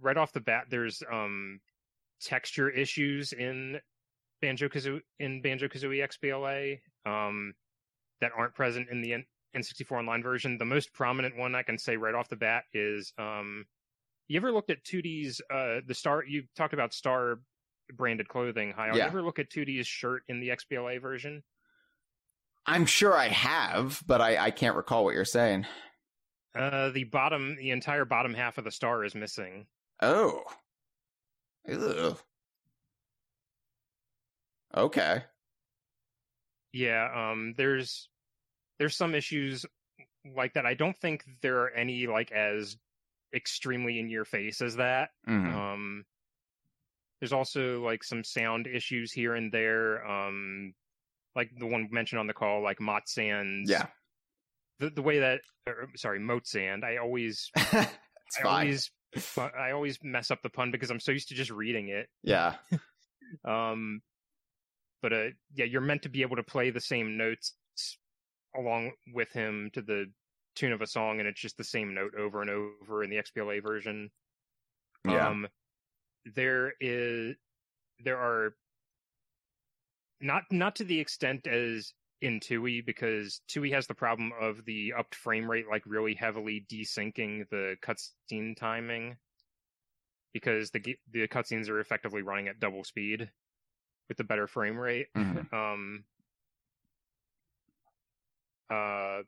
right off the bat there's um texture issues in banjo kazooie in banjo kazooie xbla um that aren't present in the N- n64 online version the most prominent one i can say right off the bat is um you ever looked at Tooty's uh the star you talked about star branded clothing hi you Yeah. ever look at Tooty's shirt in the xbla version I'm sure I have, but I, I can't recall what you're saying. Uh, the bottom, the entire bottom half of the star is missing. Oh. Okay. Yeah, um, there's there's some issues like that. I don't think there are any like as extremely in your face as that. Mhm. Um, there's also like some sound issues here and there. Um, like the one mentioned on the call, like Mott Sands. Yeah. The the way that, or, sorry, Motzand. I always, I fine. always, I always mess up the pun because I'm so used to just reading it. Yeah. Um, but uh, yeah, you're meant to be able to play the same notes along with him to the tune of a song, and it's just the same note over and over in the XBLA version. Yeah. Um, there is, there are not not to the extent as in Tooie because Tooie has the problem of the upped frame rate, like really heavily desyncing the cutscene timing because the the cutscenes are effectively running at double speed with the better frame rate. Mhm. Um, uh,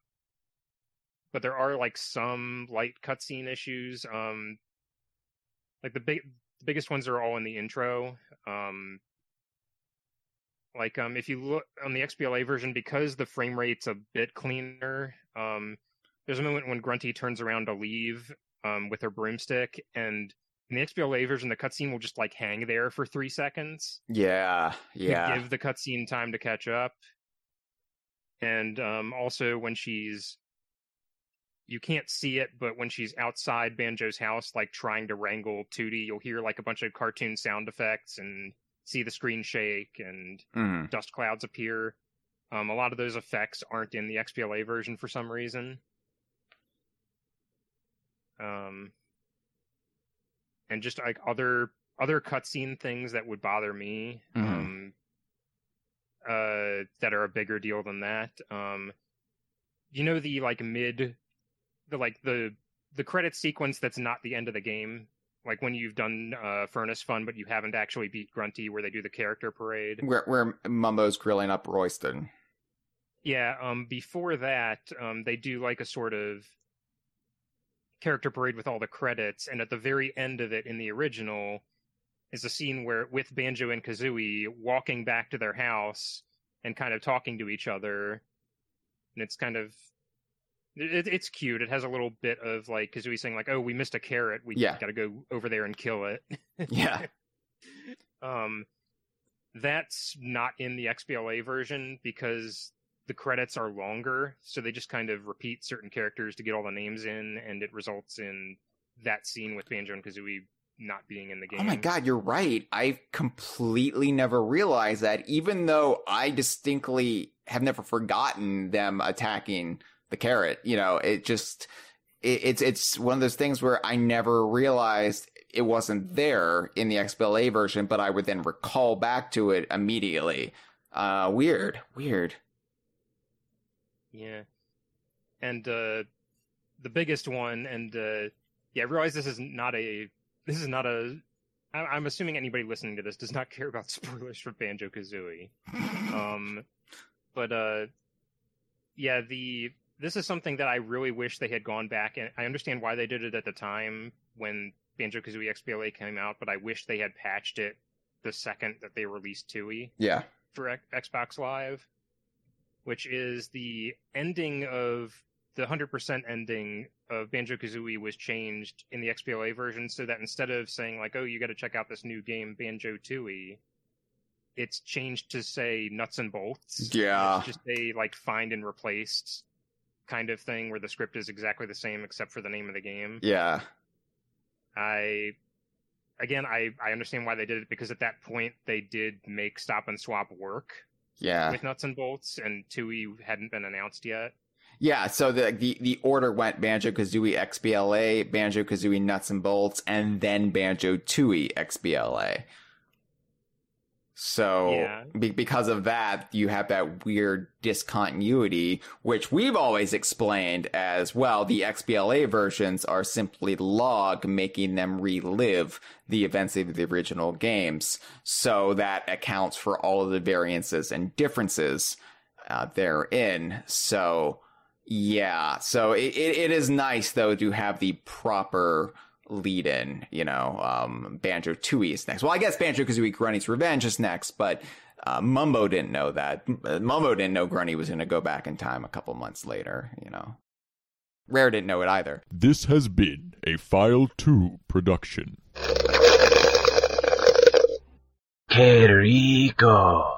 but there are like some light cutscene issues. Um, like the big, the biggest ones are all in the intro. Um, like um, if you look on the XBLA version, because the frame rate's a bit cleaner. Um, there's a moment when Grunty turns around to leave um, with her broomstick, and in the XBLA version, the cutscene will just like hang there for three seconds Yeah. to Yeah. give the cutscene time to catch up. And um, also when she's you can't see it, but when she's outside Banjo's house, like trying to wrangle Tooty, you'll hear like a bunch of cartoon sound effects and see the screen shake and Mhm. dust clouds appear. Um, a lot of those effects aren't in the XBLA version for some reason. Um, and just like other other cutscene things that would bother me. Mhm. Um, uh, that are a bigger deal than that. Um, you know the like mid, the like the the credit sequence that's not the end of the game. Like when you've done uh, Furnace Fun, but you haven't actually beat Grunty, where they do the character parade. Where where Mumbo's grilling up Royston. Yeah. Um. Before that, um, they do like a sort of character parade with all the credits, and at the very end of it, in the original, is a scene where with Banjo and Kazooie walking back to their house and kind of talking to each other, and it's kind of it, it's cute. It has a little bit of like Kazooie saying like, "Oh, we missed a carrot. We Yeah. got to go over there and kill it." Yeah. um, that's not in the XBLA version because the credits are longer, so they just kind of repeat certain characters to get all the names in, and it results in that scene with Banjo and Kazooie not being in the game. Oh my god, you're right. I completely never realized that, even though I distinctly have never forgotten them attacking the carrot. You know, it just it, it's it's one of those things where I never realized it wasn't there in the XBLA version, but I would then recall back to it immediately. Uh, weird, weird. Yeah. And uh the biggest one and uh yeah, I realize this is not a this is not a I- I'm assuming anybody listening to this does not care about spoilers for Banjo Kazooie. Um but uh yeah, the this is something that I really wish they had gone back and I understand why they did it at the time when Banjo Kazooie XBLA came out, but I wish they had patched it the second that they released Tooie Yeah, for X- Xbox Live, which is the ending of the 100% ending of Banjo Kazooie was changed in the XBLA version so that instead of saying, like, oh, you got to check out this new game, Banjo Tooie, it's changed to say nuts and bolts. Yeah. It's just a, like, find and replaced kind of thing where the script is exactly the same except for the name of the game. yeah, I again I I understand why they did it because at that point they did make stop and swap work yeah. with nuts and bolts and Tooie hadn't been announced yet. Yeah, so the the, the order went Banjo Kazooie XBLA, Banjo Kazooie Nuts and Bolts, and then Banjo Tooie XBLA. So Yeah. be, because of that, you have that weird discontinuity, which we've always explained as well. The XBLA versions are simply log, making them relive the events of the original games. So that accounts for all of the variances and differences uh, therein. So yeah, so it, it, it is nice though to have the proper lead in, you know, um, Banjo Tooie is next. Well, I guess Banjo Kazooie Grunty's Revenge is next, but uh, Mumbo didn't know that. Uh, Mumbo didn't know Grunny was going to go back in time a couple months later, you know. Rare didn't know it either. This has been a File 2 production. Qué rico.